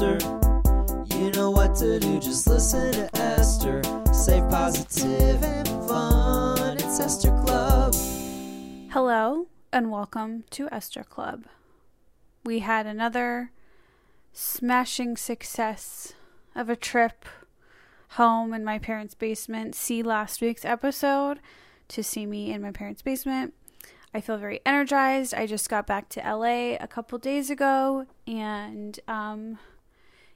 You know what to do, just listen to Esther. Safe, positive, and fun. It's Esther Club. Hello and welcome to Esther Club. We had another smashing success of a trip home in my parents' basement. See last week's episode to see me in my parents' basement. I feel very energized. I just got back to LA a couple days ago and um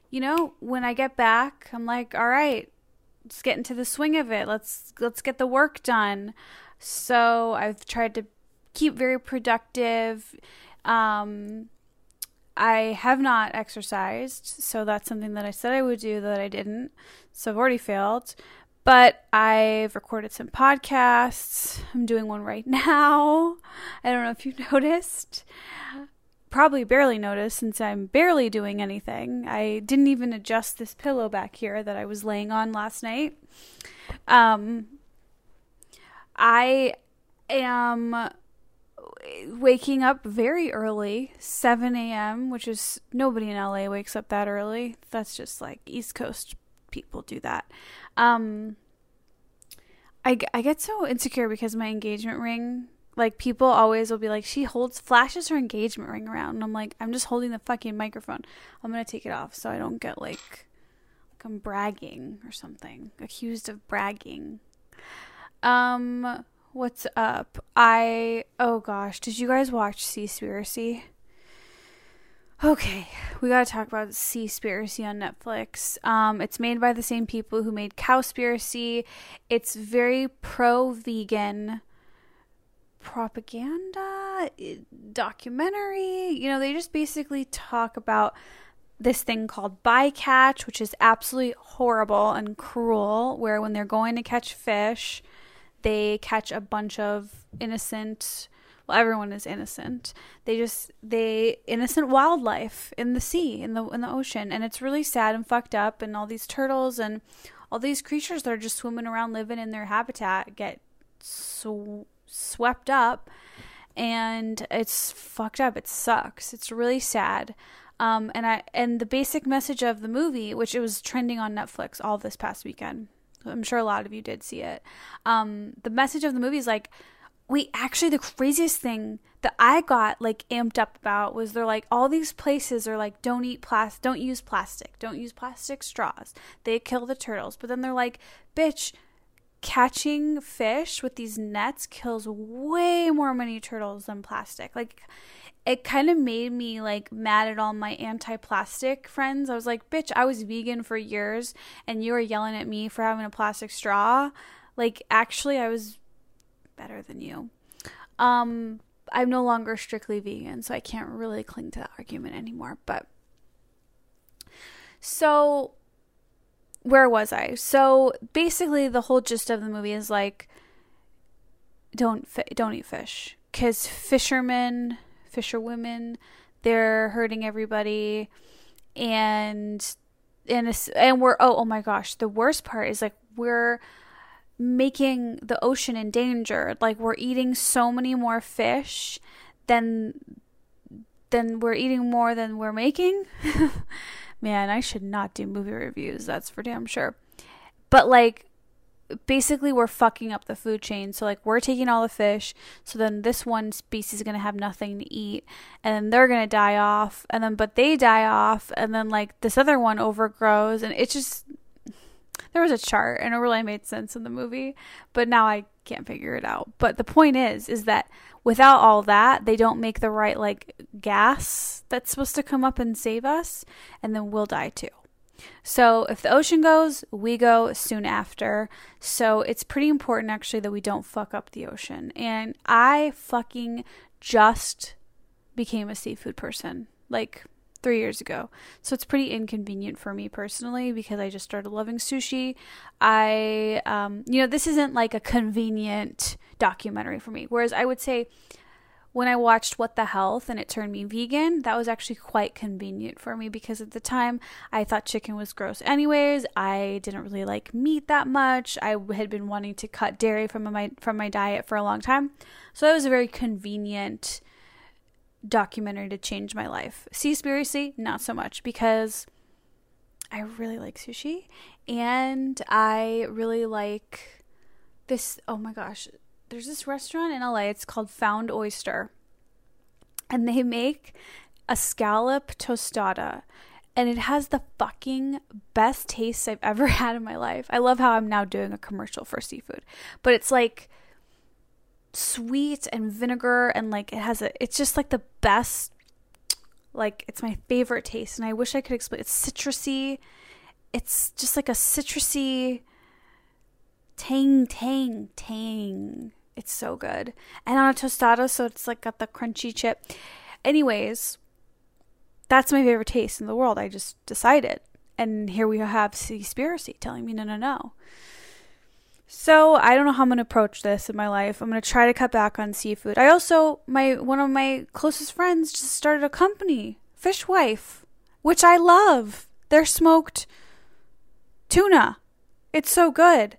you know, when I get back, I'm like, all right, let's get into the swing of it. Let's let's get the work done. So I've tried to keep very productive. Um, I have not exercised, so that's something that I said I would do that I didn't. So I've already failed. But I've recorded some podcasts. I'm doing one right now. I don't know if you've noticed. Probably barely noticed since I'm barely doing anything. I didn't even adjust this pillow back here that I was laying on last night. Um, I am waking up very early, 7 a.m., which is nobody in LA wakes up that early. That's just like East Coast people do that. Um, I, I get so insecure because my engagement ring, like people always will be like, she holds, flashes her engagement ring around. And I'm like, I'm just holding the fucking microphone. I'm to take it off so I don't get like, like I'm bragging or something, accused of bragging. Um, what's up? I oh gosh, did you guys watch Seaspiracy? Okay, we gotta talk about Seaspiracy on Netflix. Um, it's made by the same people who made Cowspiracy. It's very pro-vegan propaganda documentary. You know, they just basically talk about this thing called bycatch, which is absolutely horrible and cruel. Where when they're going to catch fish they catch a bunch of innocent well everyone is innocent they just they innocent wildlife in the sea in the in the ocean and it's really sad and fucked up and all these turtles and all these creatures that are just swimming around living in their habitat get sw- swept up and it's fucked up it sucks it's really sad um, and I and the basic message of the movie, which it was trending on Netflix all this past weekend, I'm sure a lot of you did see it. Um, the message of the movie is like, wait, actually, the craziest thing that I got like amped up about was they're like, all these places are like, don't eat plastic, don't use plastic, don't use plastic straws. They kill the turtles. But then they're like, bitch, catching fish with these nets kills way more many turtles than plastic. Like, it kind of made me like mad at all my anti-plastic friends. I was like, "Bitch, I was vegan for years and you were yelling at me for having a plastic straw." Like actually I was better than you. Um I'm no longer strictly vegan, so I can't really cling to that argument anymore, but so where was I? So basically the whole gist of the movie is like don't fi- don't eat fish cuz fishermen fisherwomen. They're hurting everybody, and and and we're oh oh my gosh, the worst part is like we're making the ocean endangered. Like we're eating so many more fish than than we're eating more than we're making. Man, I should not do movie reviews. That's for damn sure. But like basically we're fucking up the food chain. So like we're taking all the fish, so then this one species is gonna have nothing to eat, and then they're gonna die off, and then but they die off, and then like this other one overgrows, and it's just there was a chart and it really made sense in the movie, but now I can't figure it out. But the point is, is that without all that, they don't make the right like gas that's supposed to come up and save us, and then we'll die too. So if the ocean goes, we go soon after. So it's pretty important actually that we don't fuck up the ocean. And I fucking just became a seafood person like three years ago. So it's pretty inconvenient for me personally because I just started loving sushi. I, um, you know, this isn't like a convenient documentary for me. Whereas I would say when I watched What the Health and it turned me vegan, that was actually quite convenient for me because at the time I thought chicken was gross anyways. I didn't really like meat that much. I had been wanting to cut dairy from my from my diet for a long time. So that was a very convenient documentary to change my life. Seaspiracy, not so much because I really like sushi and I really like this oh my gosh, there's this restaurant in LA, it's called Found Oyster. And they make a scallop tostada and it has the fucking best taste I've ever had in my life. I love how I'm now doing a commercial for seafood. But it's like sweet and vinegar and like it has a it's just like the best like it's my favorite taste and I wish I could explain it's citrusy. It's just like a citrusy tang tang tang. It's so good. And on a tostada so it's like got the crunchy chip. Anyways, that's my favorite taste in the world. I just decided. And here we have Seaspiracy telling me no no no. So I don't know how I'm gonna approach this in my life. I'm gonna try to cut back on seafood. I also my one of my closest friends just started a company, Fishwife, which I love. They're smoked tuna. It's so good.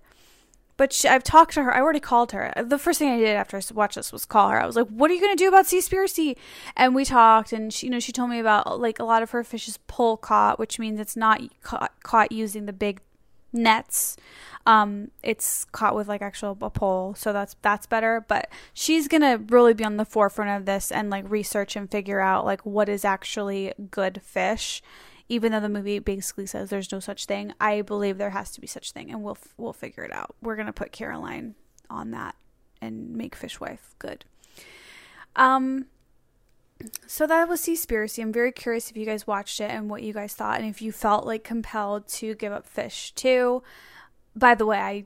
But she, I've talked to her. I already called her. The first thing I did after I watched this was call her. I was like, "What are you going to do about Seaspiracy?" And we talked, and she, you know, she told me about like a lot of her fish is pole caught, which means it's not caught, caught using the big nets. Um, it's caught with like actual a pole, so that's that's better. But she's gonna really be on the forefront of this and like research and figure out like what is actually good fish even though the movie basically says there's no such thing, I believe there has to be such thing, and we'll we'll figure it out. We're gonna put Caroline on that and make Fishwife good. Um. So that was Seaspiracy. I'm very curious if you guys watched it and what you guys thought, and if you felt like compelled to give up fish too. By the way, I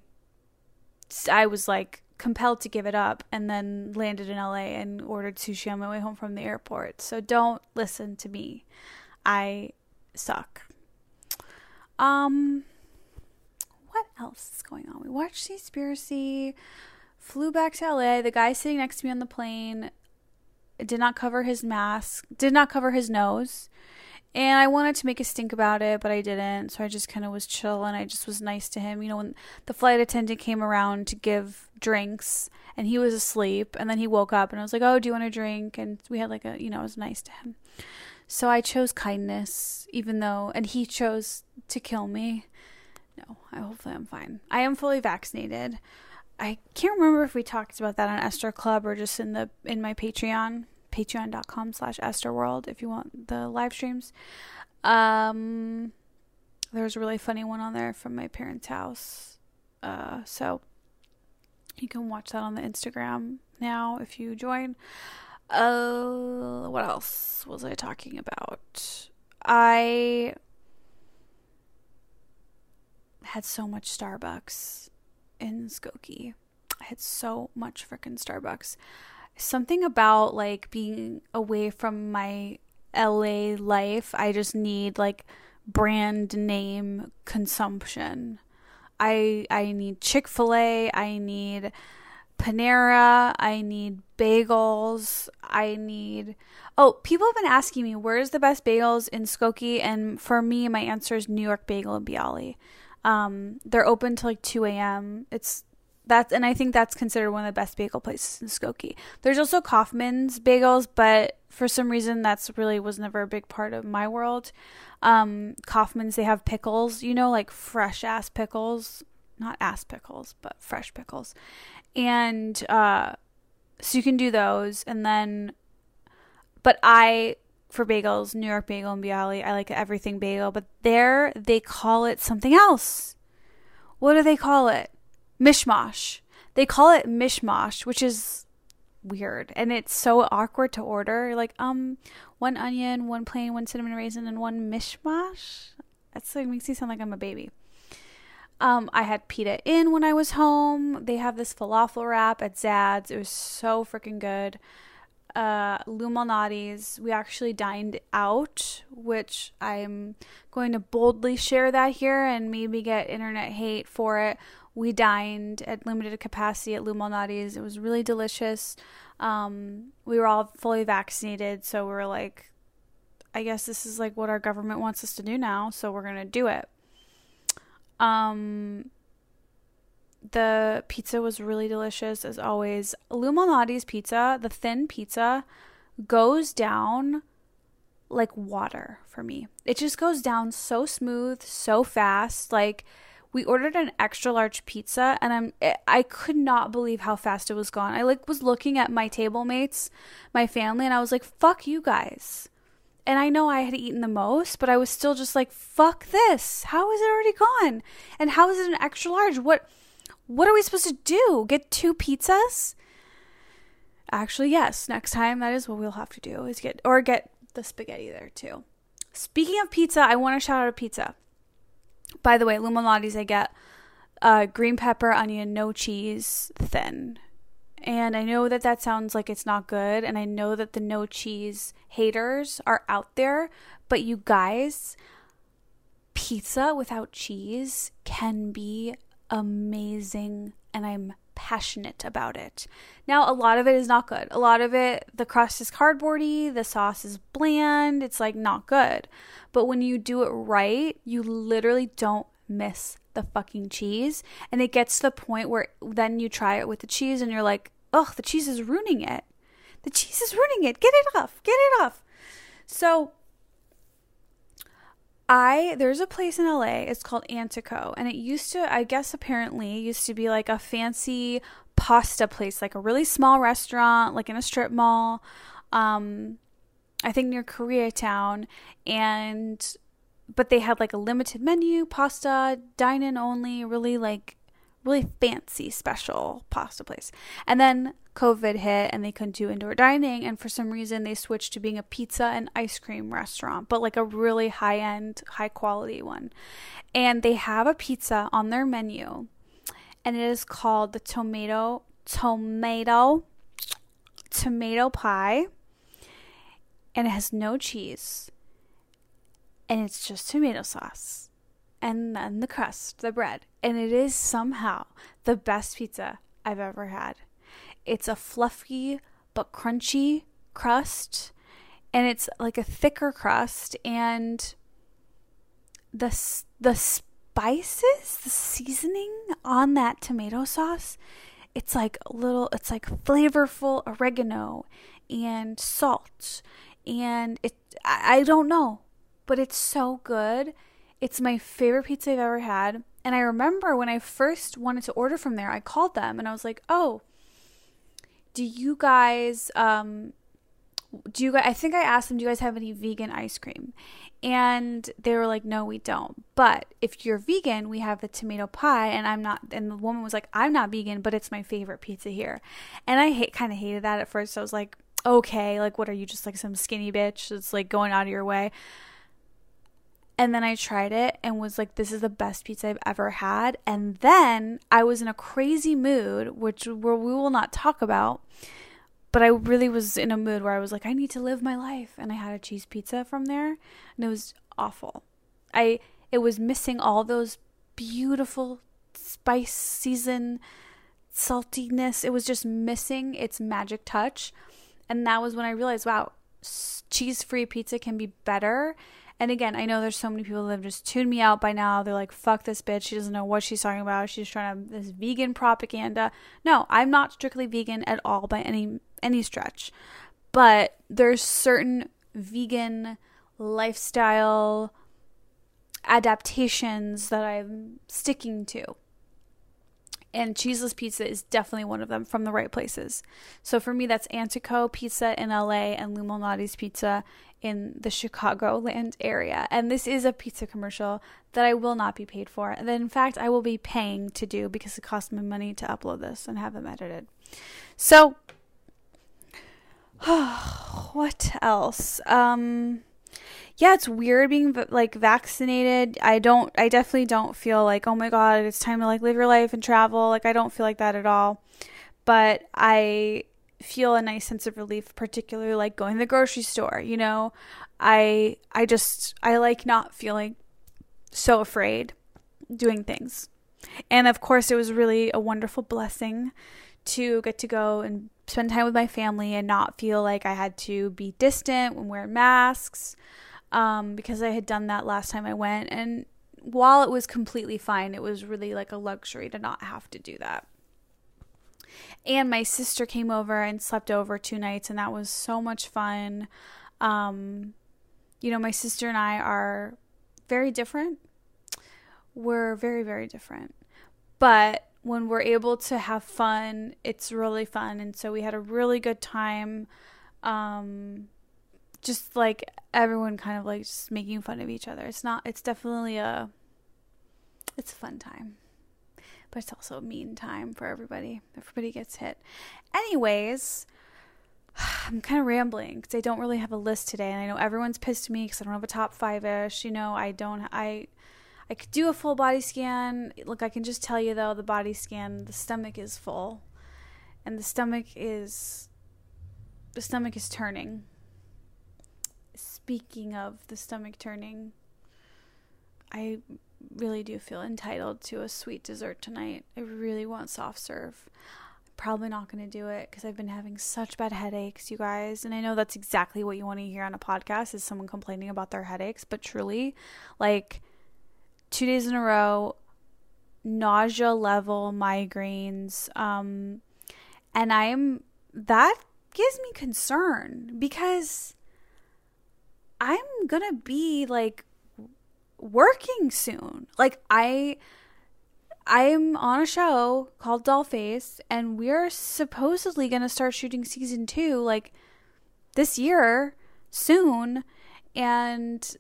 I was like compelled to give it up and then landed in LA and ordered sushi on my way home from the airport. So don't listen to me. I suck. Um, what else is going on? We watched Seaspiracy, flew back to LA. The guy sitting next to me on the plane did not cover his mask, did not cover his nose. And I wanted to make a stink about it, but I didn't. So I just kind of was chill and I just was nice to him. You know, when the flight attendant came around to give drinks and he was asleep and then he woke up and I was like, Oh, do you want a drink? And we had like a, you know, it was nice to him. So I chose kindness, even though, and he chose to kill me. No, I hopefully I'm fine. I am fully vaccinated. I can't remember if we talked about that on Esther Club or just in the in my Patreon, patreon.com slash Esther World if you want the live streams. Um there's a really funny one on there from my parents' house. Uh so you can watch that on the Instagram now if you join. Uh, what else was I talking about? I had so much Starbucks in Skokie. I had so much freaking Starbucks. Something about like being away from my LA life, I just need like brand name consumption. I I need Chick-fil-A, I need Panera, I need bagels, I need Oh, people have been asking me where's the best bagels in Skokie and for me my answer is New York Bagel and Bialy. Um, they're open till like 2 a.m. It's that's and I think that's considered one of the best bagel places in Skokie. There's also Kaufman's bagels, but for some reason that's really was never a big part of my world. Um, Kaufman's they have pickles, you know, like fresh ass pickles, not ass pickles, but fresh pickles and uh, so you can do those, and then, but I for bagels, New York Bagel and Bialy, I like everything bagel, but there they call it something else. What do they call it? Mishmash. They call it mishmash, which is weird and it's so awkward to order. like, um, one onion, one plain, one cinnamon raisin, and one mishmash. That's like makes me sound like I'm a baby. Um, I had Pita Inn when I was home. They have this falafel wrap at Zad's. It was so freaking good. Uh. We actually dined out, which I'm going to boldly share that here and maybe get internet hate for it. We dined at limited capacity at Lou Malnati's. It was really delicious. Um, we were all fully vaccinated, so we are like, I guess this is like what our government wants us to do now, so we're gonna do it. Um, the pizza was really delicious as always. Lou Malnati's pizza, the thin pizza, goes down like water for me. It just goes down so smooth, so fast. Like we ordered an extra large pizza and I'm I could not believe how fast it was gone. I like was looking at my table mates, my family and I was like, "Fuck you guys." And I know I had eaten the most, but I was still just like, "Fuck this. How is it already gone? And how is it an extra large? What what are we supposed to do? Get two pizzas?" Actually, yes. Next time, that is what we'll have to do is get or get the spaghetti there too. Speaking of pizza, I want to shout out a pizza. By the way, Lou I get uh, green pepper, onion, no cheese, thin. And I know that that sounds like it's not good, and I know that the no cheese haters are out there, but you guys, pizza without cheese can be amazing, and I'm passionate about it. Now, a lot of it is not good. A lot of it, the crust is cardboardy, the sauce is bland, it's like not good. But when you do it right, you literally don't miss the fucking cheese. And it gets to the point where then you try it with the cheese and you're like, ugh, the cheese is ruining it. The cheese is ruining it. Get it off. Get it off. So I there's a place in LA. It's called Antico, and it used to, I guess, apparently used to be like a fancy pasta place, like a really small restaurant, like in a strip mall. Um, I think near Koreatown, and but they had like a limited menu, pasta, dine in only, really like really fancy special pasta place. And then COVID hit and they couldn't do indoor dining. And for some reason, they switched to being a pizza and ice cream restaurant, but like a really high end, high quality one. And they have a pizza on their menu, and it is called the tomato, tomato, tomato pie. And it has no cheese. And it's just tomato sauce and then the crust, the bread. And it is somehow the best pizza I've ever had. It's a fluffy but crunchy crust, and it's like a thicker crust, and the the spices, the seasoning on that tomato sauce, it's like little, it's like flavorful oregano and salt, and it I, I don't know, but it's so good it's my favorite pizza I've ever had. And I remember when I first wanted to order from there, I called them and I was like, "Oh, do you guys um do you guys I think I asked them, "Do you guys have any vegan ice cream?" And they were like, "No, we don't. But if you're vegan, we have the tomato pie." And I'm not and the woman was like, "I'm not vegan, but it's my favorite pizza here." And I hate kind of hated that at first. I was like, "Okay, like what are you just like some skinny bitch that's like going out of your way?" And then I tried it and was like, this is the best pizza I've ever had. And then I was in a crazy mood, which we will not talk about. But I really was in a mood where I was like, I need to live my life. And I had a cheese pizza from there. And it was awful. I it was missing all those beautiful spice season saltiness. It was just missing its magic touch. And that was when I realized, wow, cheese free pizza can be better and again, I know there's so many people that have just tuned me out by now. They're like, fuck this bitch. She doesn't know what she's talking about. She's trying to this vegan propaganda. No, I'm not strictly vegan at all by any any stretch. But there's certain vegan lifestyle adaptations that I'm sticking to and cheeseless pizza is definitely one of them from the right places. So for me, that's Antico Pizza in LA and Lou Malnati's Pizza in the Chicagoland area. And this is a pizza commercial that I will not be paid for. And in fact I will be paying to do because it costs me money to upload this and have them edited. So what else? Um yeah, it's weird being like vaccinated. I don't, I definitely don't feel like, oh my God, it's time to like live your life and travel. Like, I don't feel like that at all. But I feel a nice sense of relief, particularly like going to the grocery store. You know, I, I just, I like not feeling so afraid doing things. And of course, it was really a wonderful blessing to get to go and spend time with my family and not feel like I had to be distant when wearing masks um, because I had done that last time I went. And while it was completely fine, it was really like a luxury to not have to do that. And my sister came over and slept over two nights, and that was so much fun. Um, you know, my sister and I are very different. We're very, very different. But when we're able to have fun, it's really fun. And so we had a really good time. Um, just like everyone kind of like just making fun of each other. It's not, it's definitely a, it's a fun time but it's also a mean time for everybody. Everybody gets hit. Anyways, I'm kind of rambling because I don't really have a list today, and I know everyone's pissed at me because I don't have a top five ish. You know, I don't. I I could do a full body scan. Look, I can just tell you though, the body scan, the stomach is full, and the stomach is the stomach is turning. Speaking of the stomach turning, I really do feel entitled to a sweet dessert tonight. I really want soft serve. I'm probably not going to do it because I've been having such bad headaches, you guys. And I know that's exactly what you want to hear on a podcast is someone complaining about their headaches, but truly, like two days in a row, nausea level migraines. Um, and I am that gives me concern because I'm gonna be like working soon. Like I I'm on a show called Dollface and we're supposedly going to start shooting season 2 like this year soon. And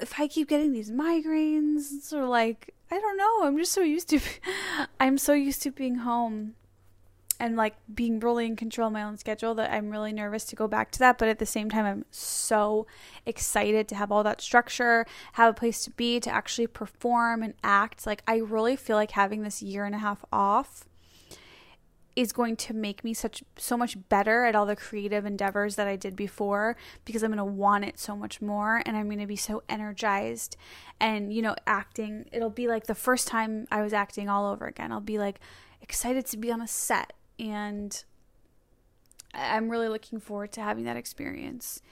if I keep getting these migraines or like I don't know, I'm just so used to I'm so used to being home and like being really in control of my own schedule that I'm really nervous to go back to that. But at the same time, I'm so excited to have all that structure, have a place to be, to actually perform and act. Like, I really feel like having this year and a half off is going to make me such so much better at all the creative endeavors that I did before because I'm going to want it so much more and I'm going to be so energized and you know acting it'll be like the first time I was acting all over again I'll be like excited to be on a set and I'm really looking forward to having that experience.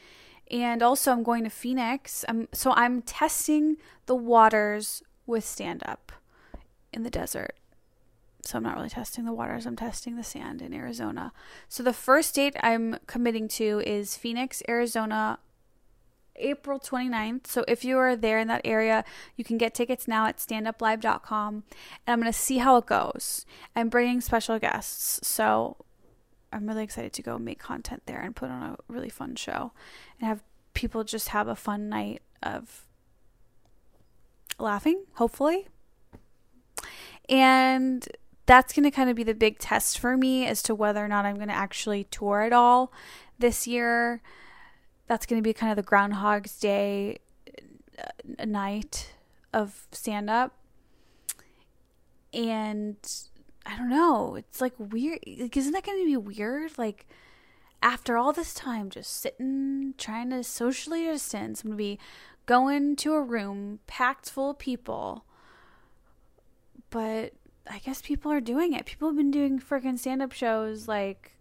And also, I'm going to Phoenix. I'm, so I'm testing the waters with stand up in the desert. So I'm not really testing the waters, I'm testing the sand in Arizona. So the first date I'm committing to is Phoenix, Arizona, April 29th. So if you are there in that area, you can get tickets now at standuplive.com. And I'm going to see how it goes. I'm bringing special guests. So I'm really excited to go make content there and put on a really fun show and have people just have a fun night of laughing, hopefully. And that's going to kind of be the big test for me as to whether or not I'm going to actually tour at all this year that's going to be kind of the Groundhog's Day uh, night of stand up. And I don't know, it's like weird. Like, isn't that going to be weird? Like, after all this time, just sitting, trying to socially distance, I'm going to be going to a room packed full of people. But I guess people are doing it. People have been doing freaking stand up shows like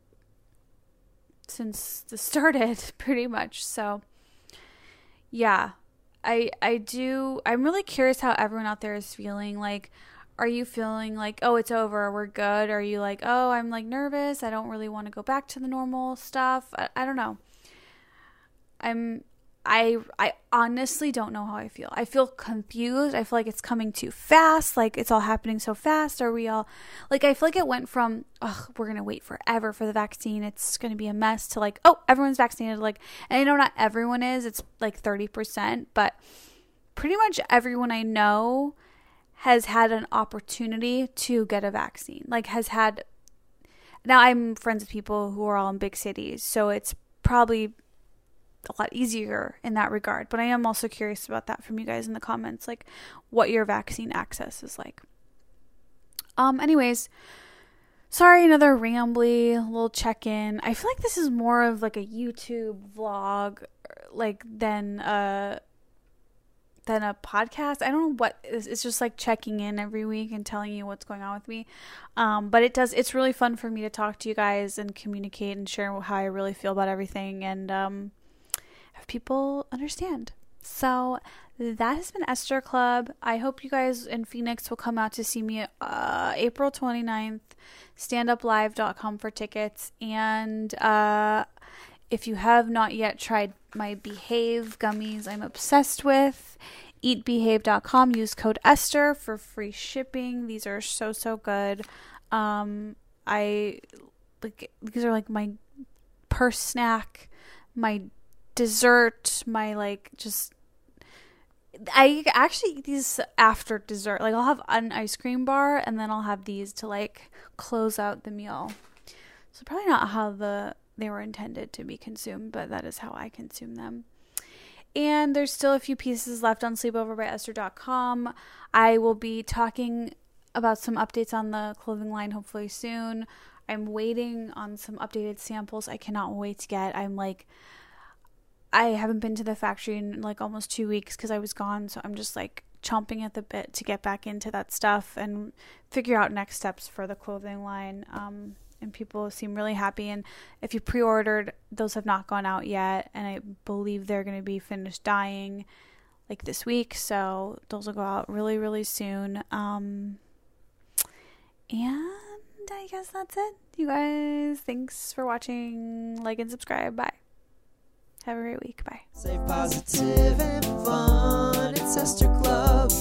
since the started pretty much. So yeah. I I do I'm really curious how everyone out there is feeling like are you feeling like oh it's over we're good are you like oh i'm like nervous i don't really want to go back to the normal stuff I, I don't know i'm I I honestly don't know how I feel. I feel confused. I feel like it's coming too fast. Like it's all happening so fast. Are we all like I feel like it went from we're gonna wait forever for the vaccine. It's gonna be a mess to like oh everyone's vaccinated. Like and I know not everyone is. It's like thirty percent, but pretty much everyone I know has had an opportunity to get a vaccine. Like has had. Now I'm friends with people who are all in big cities, so it's probably a lot easier in that regard. But I am also curious about that from you guys in the comments, like what your vaccine access is like. Um, anyways, sorry, another rambly little check in. I feel like this is more of like a YouTube vlog, like than a than a podcast. I don't know what it's just like checking in every week and telling you what's going on with me. Um, but it does. It's really fun for me to talk to you guys and communicate and share how I really feel about everything. And um, have people understand. So that has been Esther Club. I hope you guys in Phoenix will come out to see me uh, April 29th, standuplive.com for tickets. And uh, if you have not yet tried my Behave gummies, I'm obsessed with. Eatbehave.com. Use code Esther for free shipping. These are so so good. Um, I like these are like my purse snack, my dessert, my like just I actually eat these after dessert. Like I'll have an ice cream bar and then I'll have these to like close out the meal. So probably not how the they were intended to be consumed, but that is how I consume them. And there's still a few pieces left on sleepoverbyesther.com. I will be talking about some updates on the clothing line hopefully soon. I'm waiting on some updated samples I cannot wait to get. I'm like I haven't been to the factory in like almost 2 weeks cuz I was gone, so I'm just like chomping at the bit to get back into that stuff and figure out next steps for the clothing line. Um, and people seem really happy. And if you pre ordered, those have not gone out yet. And I believe they're going to be finished dyeing like this week. So those will go out really, really soon. Um, and I guess that's it. You guys, thanks for watching. Like and subscribe. Bye. Have a great week. Bye. Positive, and fun. It's Esther Club.